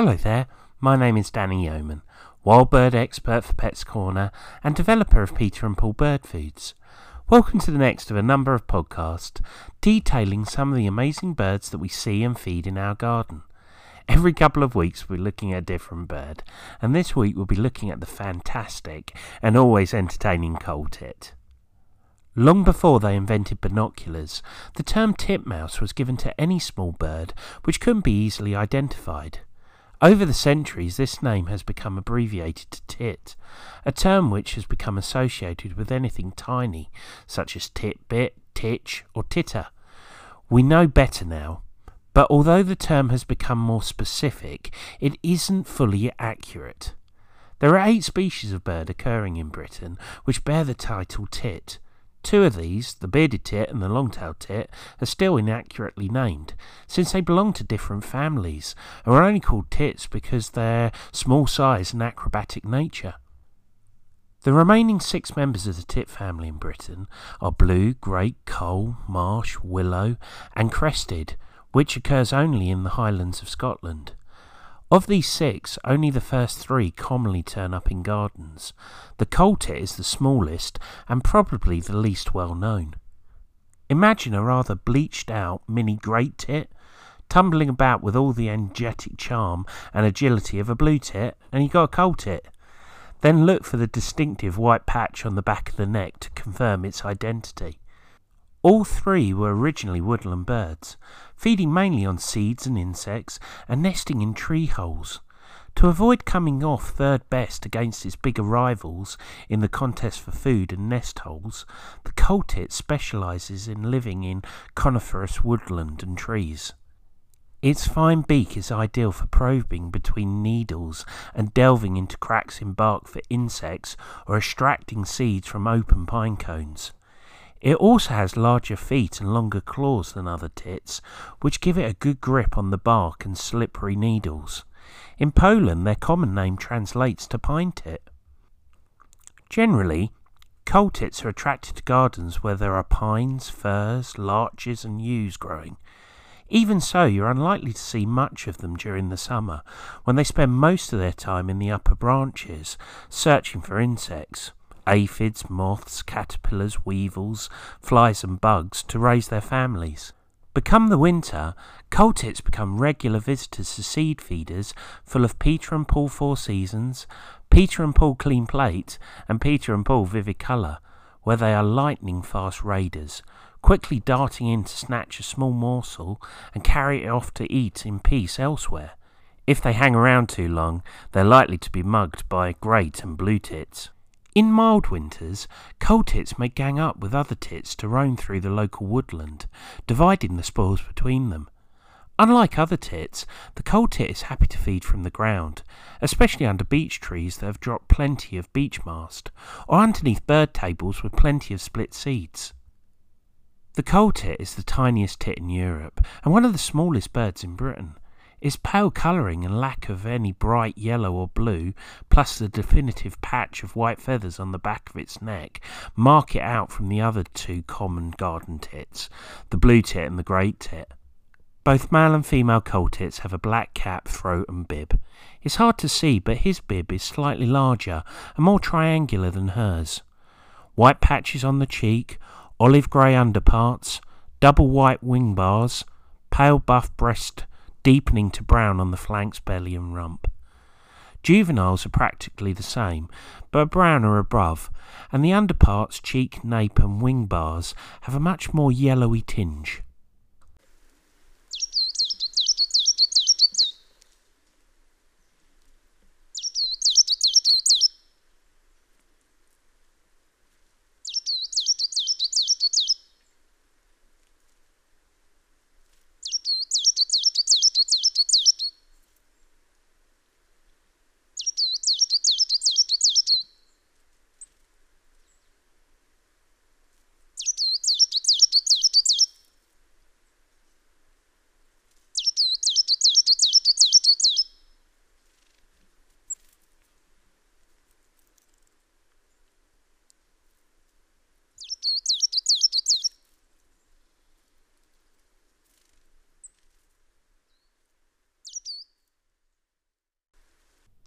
Hello there, my name is Danny Yeoman, wild bird expert for Pets Corner and developer of Peter and Paul Bird Foods. Welcome to the next of a number of podcasts detailing some of the amazing birds that we see and feed in our garden. Every couple of weeks, we're looking at a different bird, and this week we'll be looking at the fantastic and always entertaining coal tit. Long before they invented binoculars, the term titmouse was given to any small bird which couldn't be easily identified. Over the centuries, this name has become abbreviated to tit, a term which has become associated with anything tiny, such as titbit, titch, or titter. We know better now, but although the term has become more specific, it isn't fully accurate. There are eight species of bird occurring in Britain which bear the title tit. Two of these, the bearded tit and the long-tailed tit, are still inaccurately named, since they belong to different families, and are only called tits because their small size and acrobatic nature. The remaining six members of the tit family in Britain are blue, great, coal, marsh, willow, and crested, which occurs only in the Highlands of Scotland. Of these six, only the first three commonly turn up in gardens. The coal tit is the smallest and probably the least well known. Imagine a rather bleached out mini great tit tumbling about with all the energetic charm and agility of a blue tit, and you got a coal tit. Then look for the distinctive white patch on the back of the neck to confirm its identity. All three were originally woodland birds, feeding mainly on seeds and insects and nesting in tree holes. To avoid coming off third best against its bigger rivals in the contest for food and nest holes, the coal tit specialises in living in coniferous woodland and trees. Its fine beak is ideal for probing between needles and delving into cracks in bark for insects or extracting seeds from open pine cones. It also has larger feet and longer claws than other tits, which give it a good grip on the bark and slippery needles. In Poland, their common name translates to pine tit. Generally, coal tits are attracted to gardens where there are pines, firs, larches, and yews growing. Even so, you're unlikely to see much of them during the summer, when they spend most of their time in the upper branches, searching for insects aphids, moths, caterpillars, weevils, flies, and bugs to raise their families. Become the winter, coal tits become regular visitors to seed feeders full of Peter and Paul Four Seasons, Peter and Paul Clean Plate, and Peter and Paul Vivid Colour, where they are lightning fast raiders, quickly darting in to snatch a small morsel and carry it off to eat in peace elsewhere. If they hang around too long, they're likely to be mugged by great and blue tits. In mild winters, coal tits may gang up with other tits to roam through the local woodland, dividing the spoils between them. Unlike other tits, the coal tit is happy to feed from the ground, especially under beech trees that have dropped plenty of beech mast, or underneath bird tables with plenty of split seeds. The coal tit is the tiniest tit in Europe and one of the smallest birds in Britain. Its pale colouring and lack of any bright yellow or blue, plus the definitive patch of white feathers on the back of its neck, mark it out from the other two common garden tits, the blue tit and the great tit. Both male and female coal tits have a black cap, throat, and bib. It's hard to see, but his bib is slightly larger and more triangular than hers. White patches on the cheek, olive grey underparts, double white wing bars, pale buff breast deepening to brown on the flanks, belly, and rump. Juveniles are practically the same, but browner above, and the underparts, cheek, nape, and wing bars have a much more yellowy tinge.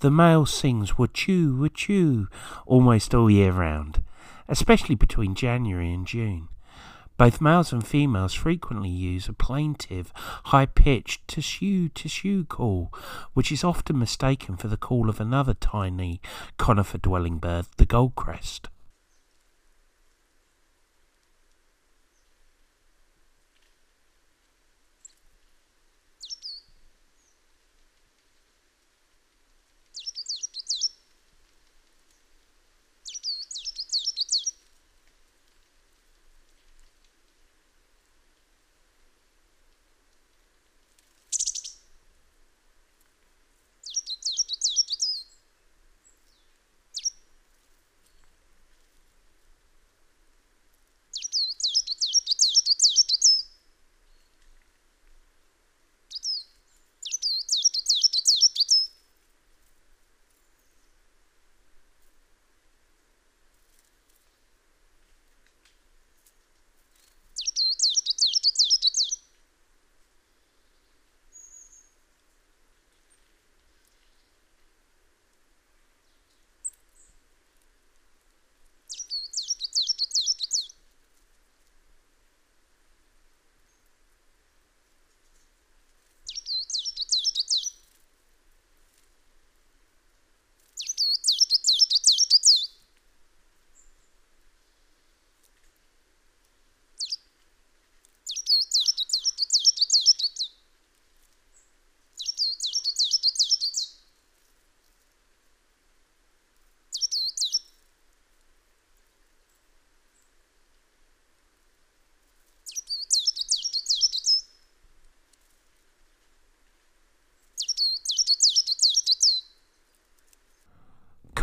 The male sings wachoo wachoo almost all year round, especially between January and June. Both males and females frequently use a plaintive, high-pitched tissue tissue call, which is often mistaken for the call of another tiny conifer-dwelling bird, the goldcrest.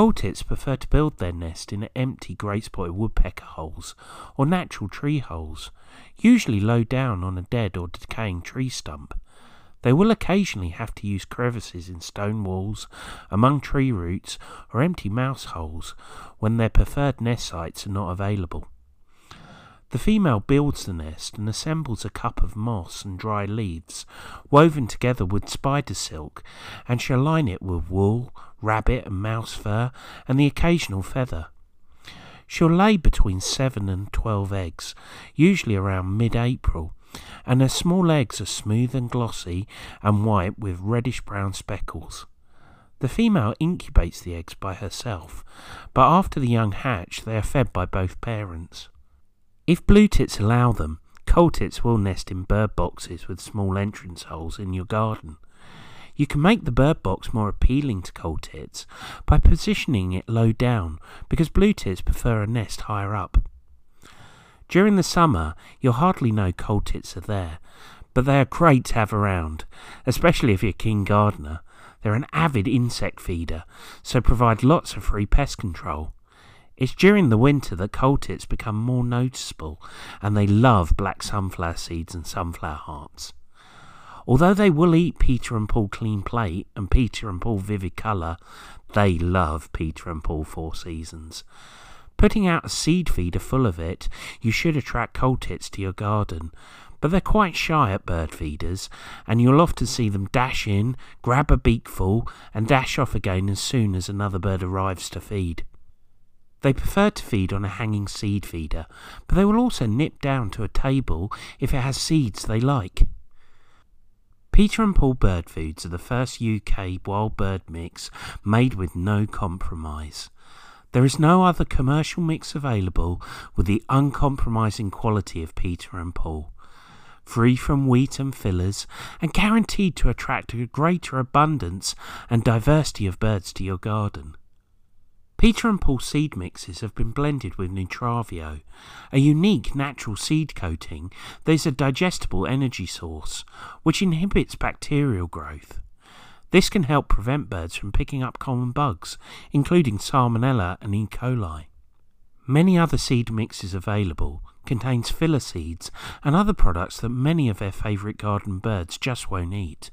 Coal tits prefer to build their nest in empty great spotted woodpecker holes or natural tree holes, usually low down on a dead or decaying tree stump. They will occasionally have to use crevices in stone walls, among tree roots, or empty mouse holes when their preferred nest sites are not available. The female builds the nest and assembles a cup of moss and dry leaves, woven together with spider silk, and shall line it with wool, rabbit and mouse fur, and the occasional feather. She'll lay between seven and twelve eggs, usually around mid-April, and her small eggs are smooth and glossy and white with reddish brown speckles. The female incubates the eggs by herself, but after the young hatch they are fed by both parents. If blue tits allow them, coal tits will nest in bird boxes with small entrance holes in your garden. You can make the bird box more appealing to coal tits by positioning it low down because blue tits prefer a nest higher up. During the summer, you'll hardly know coal tits are there, but they are great to have around, especially if you're a keen gardener. They're an avid insect feeder, so provide lots of free pest control. It's during the winter that coal tits become more noticeable, and they love black sunflower seeds and sunflower hearts. Although they will eat Peter and Paul Clean Plate and Peter and Paul Vivid Colour, they love Peter and Paul Four Seasons. Putting out a seed feeder full of it, you should attract coal tits to your garden, but they're quite shy at bird feeders, and you'll often see them dash in, grab a beakful, and dash off again as soon as another bird arrives to feed. They prefer to feed on a hanging seed feeder, but they will also nip down to a table if it has seeds they like. Peter and Paul Bird Foods are the first UK wild bird mix made with no compromise. There is no other commercial mix available with the uncompromising quality of Peter and Paul. Free from wheat and fillers, and guaranteed to attract a greater abundance and diversity of birds to your garden. Peter and Paul seed mixes have been blended with Nutravio, a unique natural seed coating that is a digestible energy source, which inhibits bacterial growth. This can help prevent birds from picking up common bugs, including Salmonella and E. coli. Many other seed mixes available contains filler seeds and other products that many of their favourite garden birds just won't eat.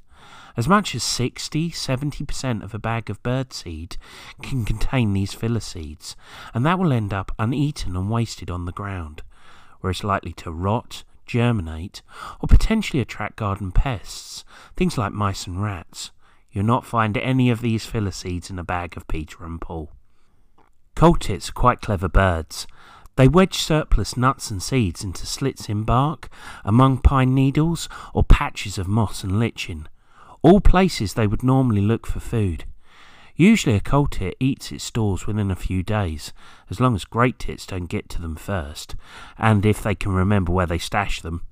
As much as 60 70% of a bag of birdseed can contain these filler seeds, and that will end up uneaten and wasted on the ground, where it's likely to rot, germinate, or potentially attract garden pests, things like mice and rats. you'll not find any of these filler seeds in a bag of Peter and Paul. Coal-tits are quite clever birds. They wedge surplus nuts and seeds into slits in bark, among pine needles, or patches of moss and lichen, all places they would normally look for food. Usually a coal tit eats its stores within a few days, as long as great tits don't get to them first, and if they can remember where they stash them.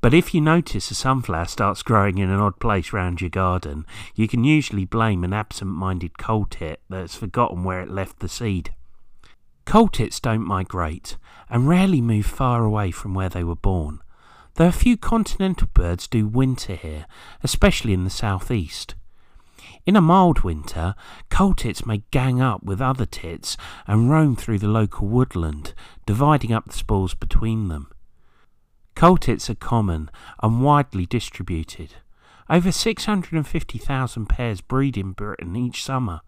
But if you notice a sunflower starts growing in an odd place round your garden, you can usually blame an absent-minded coal tit that's forgotten where it left the seed. Coal tits don't migrate and rarely move far away from where they were born, though a few continental birds do winter here, especially in the southeast. In a mild winter, coal tits may gang up with other tits and roam through the local woodland, dividing up the spores between them. Coal tits are common and widely distributed. Over 650,000 pairs breed in Britain each summer,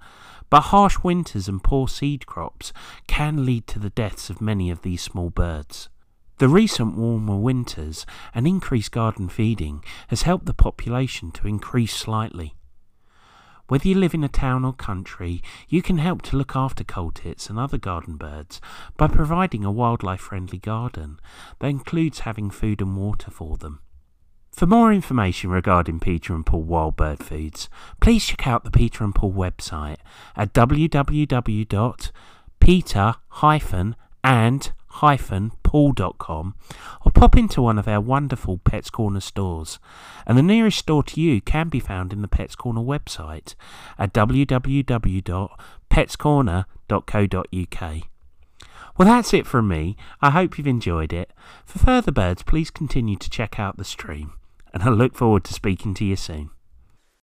but harsh winters and poor seed crops can lead to the deaths of many of these small birds. The recent warmer winters and increased garden feeding has helped the population to increase slightly. Whether you live in a town or country, you can help to look after coal tits and other garden birds by providing a wildlife friendly garden that includes having food and water for them. For more information regarding Peter and Paul Wild Bird Foods, please check out the Peter and Paul website at www.peter-and-paul.com or pop into one of our wonderful Pets Corner stores. And the nearest store to you can be found in the Pets Corner website at www.petscorner.co.uk. Well, that's it from me. I hope you've enjoyed it. For further birds, please continue to check out the stream and I look forward to speaking to you soon.